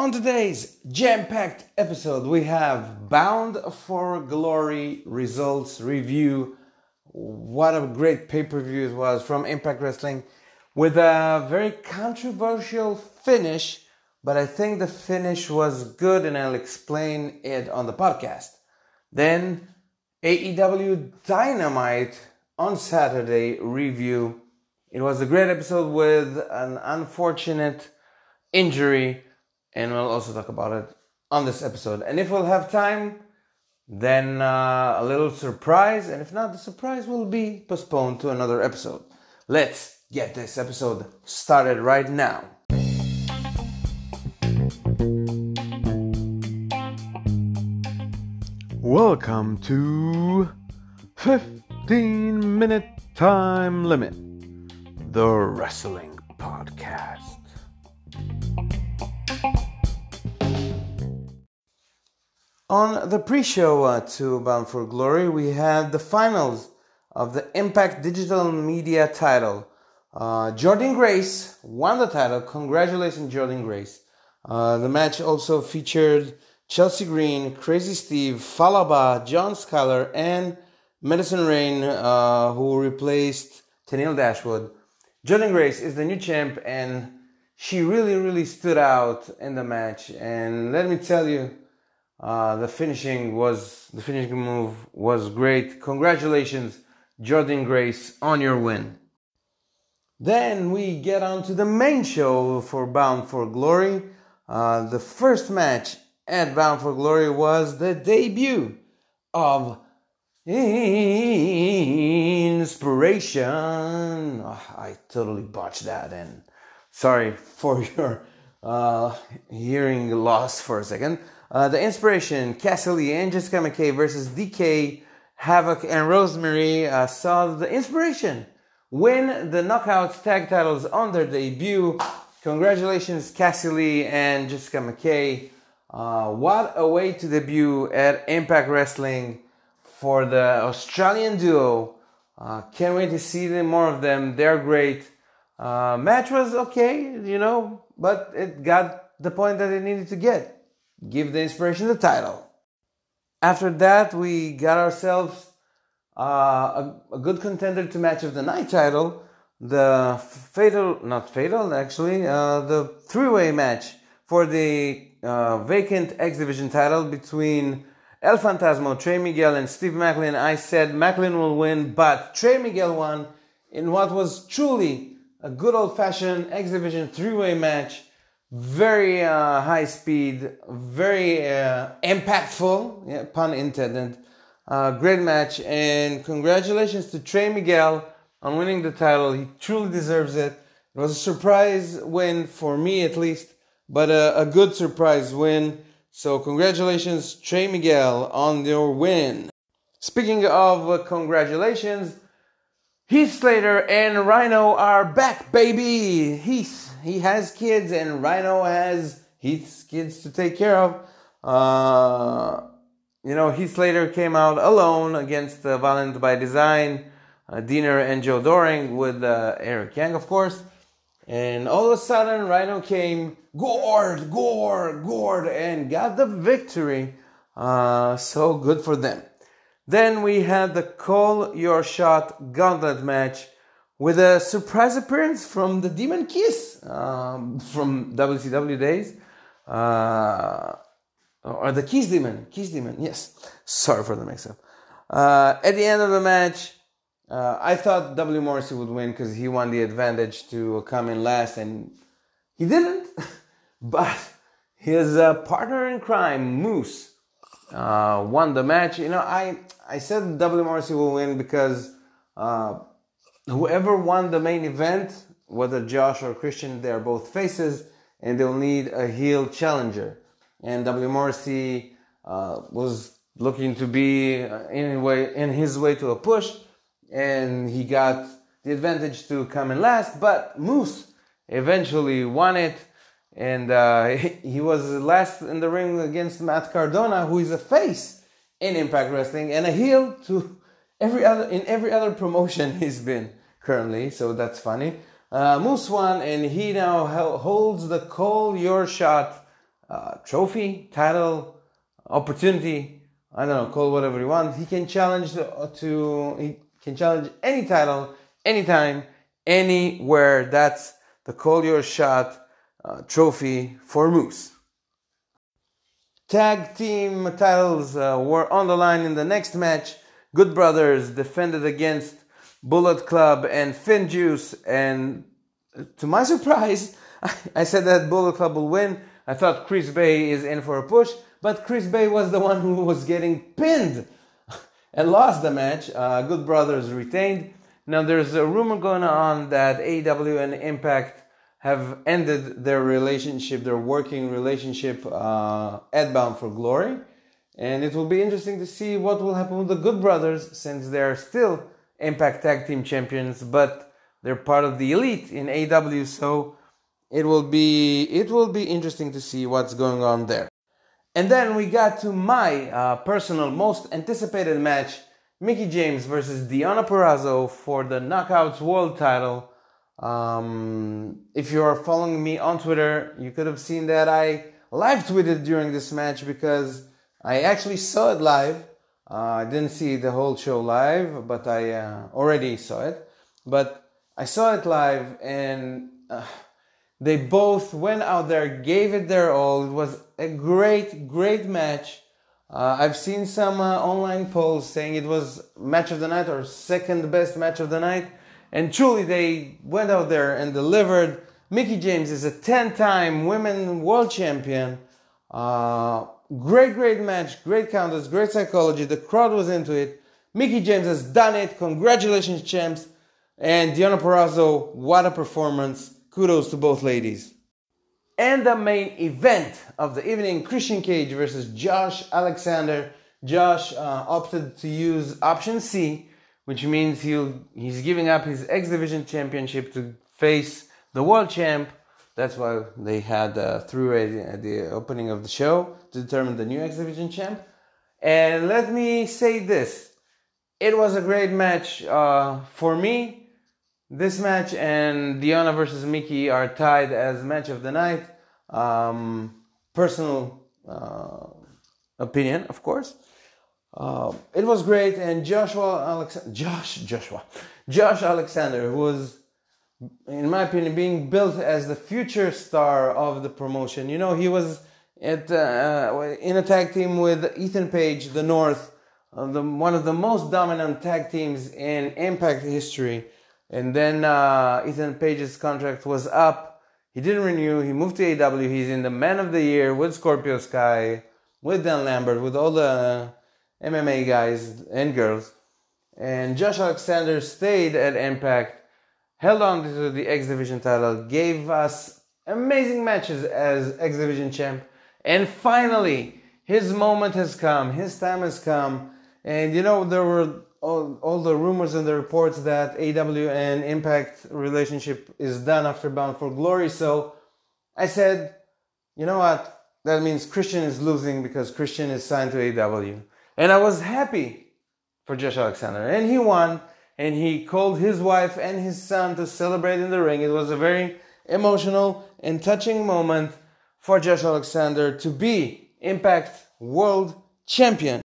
On today's jam packed episode, we have Bound for Glory results review. What a great pay per view it was from Impact Wrestling with a very controversial finish, but I think the finish was good and I'll explain it on the podcast. Then AEW Dynamite on Saturday review. It was a great episode with an unfortunate injury and we'll also talk about it on this episode. And if we'll have time, then uh, a little surprise, and if not, the surprise will be postponed to another episode. Let's get this episode started right now. Welcome to 15 Minute Time Limit, the Wrestling Podcast. On the pre show uh, to Bound for Glory, we had the finals of the Impact Digital Media title. Uh, Jordynne Grace won the title. Congratulations, Jordynne Grace. Uh, the match also featured Chelsea Green, Crazy Steve, Fallah Bahh, John Skyler, and Madison Rayne, uh, who replaced Tenille Dashwood. Jordynne Grace is the new champ, and she really, really stood out in the match. And let me tell you, uh, the finishing was the finishing move was great. Congratulations, Jordynne Grace, on your win. Then we get on to the main show for Bound for Glory. Uh, the first match at Bound for Glory was the debut of Inspiration. Oh, I totally botched that, and sorry for your uh, hearing loss for a second. Uh, the inspiration, Cassie Lee and Jessica McKay versus Decay, Havok, and Rosemary uh, saw the inspiration win the Knockouts tag titles on their debut. Congratulations, Cassie Lee and Jessica McKay. Uh, what a way to debut at Impact Wrestling for the Australian duo. Uh, can't wait to see them, more of them. They're great. Uh, match was okay, you know, but it got the point that it needed to get give the inspiration the title. After that, we got ourselves uh, a, a, good contender to match of the night title, the fatal, not fatal actually, uh, the three-way match for the uh, vacant X Division title between El Phantasmo, Trey Miguel, and Steve Maclin. I said Maclin will win, but Trey Miguel won in what was truly a good old-fashioned X Division three-way match very uh, high speed, very uh, impactful, yeah, pun intended. Uh, great match, and congratulations to Trey Miguel on winning the title. He truly deserves it. It was a surprise win for me, at least, but a, a good surprise win. So, congratulations, Trey Miguel, on your win. Speaking of congratulations, Heath Slater and Rhino are back, baby. Heath he has kids, and Rhino has Heath's kids to take care of. Uh, you know, Heath Slater came out alone against uh, Violent by Design, uh, Deaner and Joe Doering with uh, Eric Young, of course. And all of a sudden, Rhino came, Gord, Gord, Gord, and got the victory. Uh, so good for them. Then we had the Call Your Shot Gauntlet match with a surprise appearance from the Demon Kiss um, from WCW days. Uh, or the Kiss Demon. Kiss Demon, yes. Sorry for the mix up. Uh, at the end of the match, uh, I thought W. Morrissey would win because he won the advantage to come in last, and he didn't. but his uh, partner in crime, Moose, uh, won the match. You know, I, I said W. Morrissey will win because uh, whoever won the main event, whether Josh or Christian, they are both faces, and they'll need a heel challenger. And W. Morrissey uh, was looking to be uh, in in his way to a push, and he got the advantage to come in last. But Moose eventually won it, and uh, he was last in the ring against Matt Cardona, who is a face in Impact Wrestling and a heel to every other in every other promotion he's been currently, so that's funny. Uh, Moose won, and he now holds the Call Your Shot uh, trophy, title, opportunity. I don't know, call whatever you want. He can challenge to, to he can challenge any title, anytime, anywhere. That's the call your shot uh, trophy for Moose. Tag team titles uh, were on the line in the next match. Good Brothers defended against Bullet Club and FinJuice, and to my surprise, I said that Bullet Club will win. I thought Chris Bey is in for a push, but Chris Bey was the one who was getting pinned and lost the match. Uh, Good Brothers retained. Now there's a rumor going on that AEW and Impact have ended their relationship, their working relationship uh, at Bound for Glory. And it will be interesting to see what will happen with the Good Brothers since they're still Impact Tag Team Champions, but they're part of the Elite in AW, So it will be it will be interesting to see what's going on there. And then we got to my uh, personal most anticipated match: Mickie James versus Deonna Purrazzo for the Knockouts World Title. Um, if you are following me on Twitter, you could have seen that I live tweeted during this match because I actually saw it live. Uh, I didn't see the whole show live, but I uh, already saw it. But I saw it live, and uh, they both went out there, gave it their all. It was a great, great match. Uh, I've seen some uh, online polls saying it was match of the night or second best match of the night. And truly, they went out there and delivered. Mickie James is a 10 time women world champion. Uh, great, great match, great counters, great psychology. The crowd was into it. Mickie James has done it. Congratulations, champs. And Deonna Purrazzo, what a performance. Kudos to both ladies. And the main event of the evening Christian Cage versus Josh Alexander. Josh uh, opted to use option C which means he'll he's giving up his X Division championship to face the world champ. That's why they had uh, through at the opening of the show to determine the new X Division champ. And let me say this: it was a great match uh, for me. This match and Deonna versus Mickie are tied as match of the night. Um, personal uh, opinion, of course. Uh, it was great, and Joshua Alex- Josh Joshua Josh Alexander, was, in my opinion, being built as the future star of the promotion. You know, he was at uh, in a tag team with Ethan Page, the North, uh, the, one of the most dominant tag teams in Impact history. And then uh, Ethan Page's contract was up. He didn't renew. He moved to AW. He's in the Men of the Year with Scorpio Sky, with Dan Lambert, with all the MMA guys and girls. And Josh Alexander stayed at Impact, held on to the X Division title, gave us amazing matches as X Division champ. And finally, his moment has come, his time has come. And you know, there were all, all the rumors and the reports that AW and Impact relationship is done after Bound for Glory. So I said, you know what? That means Christian is losing because Christian is signed to AW. And I was happy for Josh Alexander. And he won. And he called his wife and his son to celebrate in the ring. It was a very emotional and touching moment for Josh Alexander to be Impact World Champion.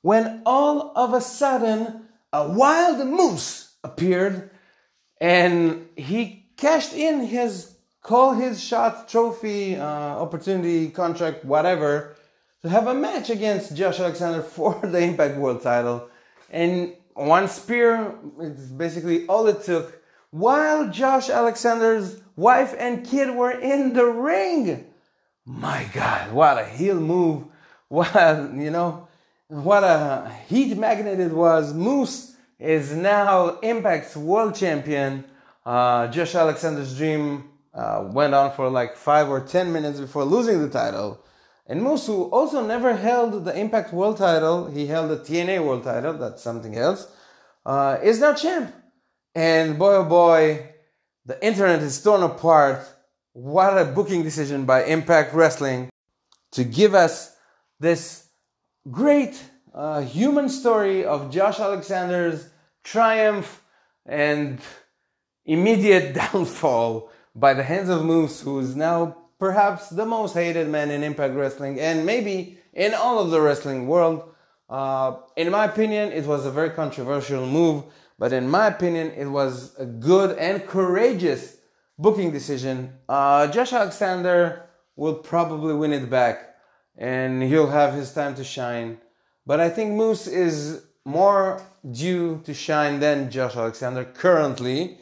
When all of a sudden a wild moose appeared and he cashed in his call his shot trophy, uh, opportunity, contract, whatever to have a match against Josh Alexander for the Impact World title. And one spear is basically all it took while Josh Alexander's wife and kid were in the ring. My God, what a heel move. What, you know, what a heat magnet it was. Moose is now Impact's world champion. Uh, Josh Alexander's dream uh, went on for like five or ten minutes before losing the title. And Musu also never held the Impact World title. He held the TNA World title. That's something else. Uh, is now champ. And boy, oh boy, the internet is torn apart. What a booking decision by Impact Wrestling to give us this great uh, human story of Josh Alexander's triumph and immediate downfall by the hands of Moose, who is now perhaps the most hated man in Impact Wrestling and maybe in all of the wrestling world. Uh, in my opinion, it was a very controversial move, but in my opinion, it was a good and courageous booking decision. Uh, Josh Alexander will probably win it back and he'll have his time to shine. But I think Moose is more due to shine than Josh Alexander currently.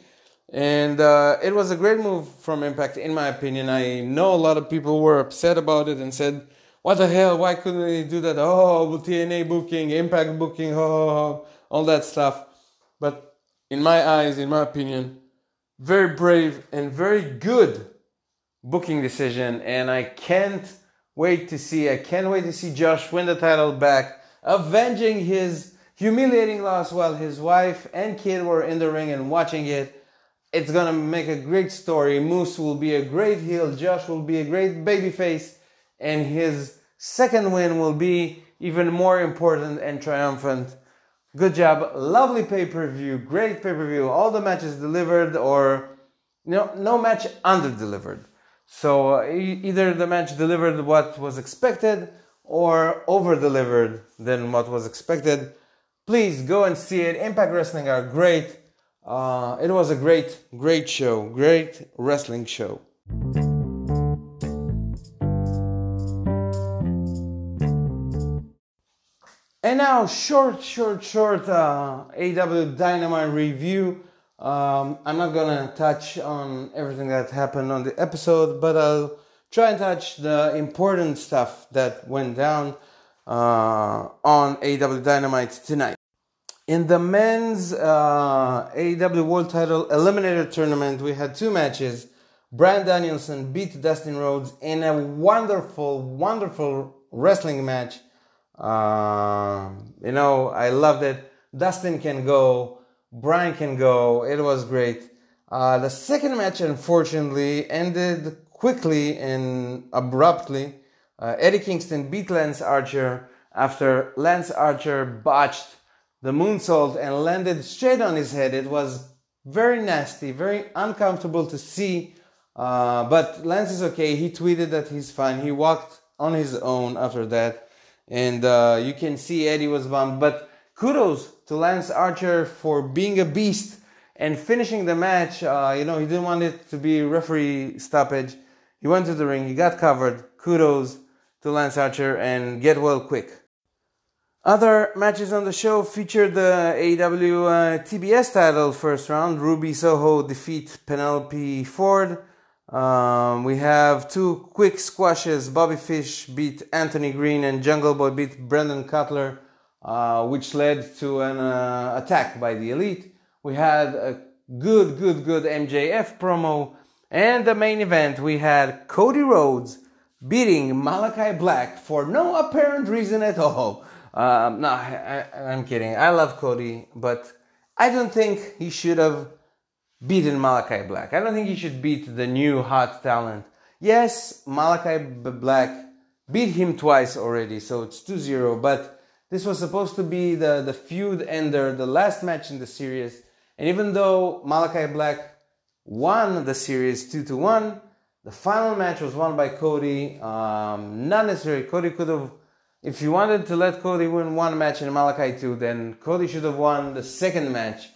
And uh, it was a great move from Impact, in my opinion. I know a lot of people were upset about it and said, What the hell? Why couldn't they do that? Oh, TNA booking, Impact booking, oh, all that stuff. But in my eyes, in my opinion, very brave and very good booking decision. And I can't wait to see, I can't wait to see Josh win the title back, avenging his humiliating loss while his wife and kid were in the ring and watching it. It's gonna make a great story. Moose will be a great heel, Josh will be a great babyface, and his second win will be even more important and triumphant. Good job. Lovely pay per view. Great pay per view. All the matches delivered, or no, no match under delivered. So uh, either the match delivered what was expected or over delivered than what was expected. Please go and see it. Impact Wrestling are great. Uh, it was a great, great show, great wrestling show. And now, short, short, short uh, AW Dynamite review. Um, I'm not gonna touch on everything that happened on the episode, but I'll try and touch the important stuff that went down uh, on AW Dynamite tonight. In the men's uh, AEW World Title Eliminator Tournament, we had two matches. Bryan Danielson beat Dustin Rhodes in a wonderful, wonderful wrestling match. Uh, you know, I loved it. Dustin can go, Bryan can go. It was great. Uh, the second match, unfortunately, ended quickly and abruptly. Uh, Eddie Kingston beat Lance Archer after Lance Archer botched the moonsault and landed straight on his head. It was very nasty, very uncomfortable to see. Uh, but Lance is okay. He tweeted that he's fine. He walked on his own after that. And uh, you can see Eddie was bummed. But kudos to Lance Archer for being a beast and finishing the match. Uh, you know, he didn't want it to be referee stoppage. He went to the ring. He got covered. Kudos to Lance Archer and get well quick. Other matches on the show featured the AEW uh, TBS title first round. Ruby Soho defeat Penelope Ford. Um, we have two quick squashes. Bobby Fish beat Anthony Greene and Jungle Boy beat Brandon Cutler, uh, which led to an uh, attack by the Elite. We had a good, good, good MJF promo. And the main event, we had Cody Rhodes beating Malakai Black for no apparent reason at all. Um, no, I, am kidding. I love Cody, but I don't think he should have beaten Malakai Black. I don't think he should beat the new hot talent. Yes, Malakai Black beat him twice already, so it's 2 0, but this was supposed to be the, the feud ender, the last match in the series. And even though Malakai Black won the series 2 to 1, the final match was won by Cody. Um, not necessarily. Cody could have if you wanted to let Cody win one match in Malakai 2, then Cody should have won the second match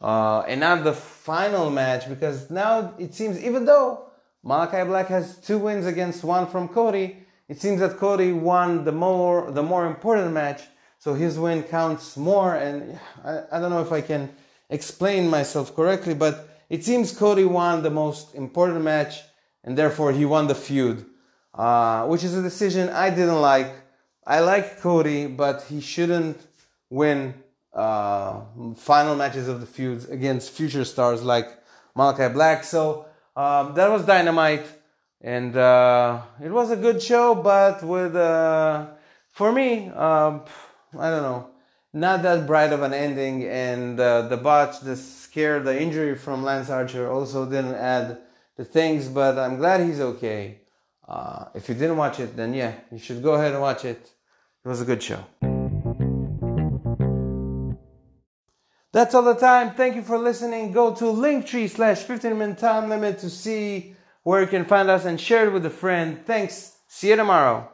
uh, and not the final match because now it seems, even though Malakai Black has two wins against one from Cody, it seems that Cody won the more the more important match, so his win counts more. And I, I don't know if I can explain myself correctly, but it seems Cody won the most important match, and therefore he won the feud, uh, which is a decision I didn't like. I like Cody, but he shouldn't win uh, final matches of the feuds against future stars like Malakai Black. So um, that was Dynamite, and uh, it was a good show, but with uh, for me, um, I don't know, not that bright of an ending. And uh, the botch, the scare, the injury from Lance Archer also didn't add the things. But I'm glad he's okay. Uh, if you didn't watch it, then yeah, you should go ahead and watch it. It was a good show. That's all the time. Thank you for listening. Go to linktree slash 15 minute time limit to see where you can find us and share it with a friend. Thanks. See you tomorrow.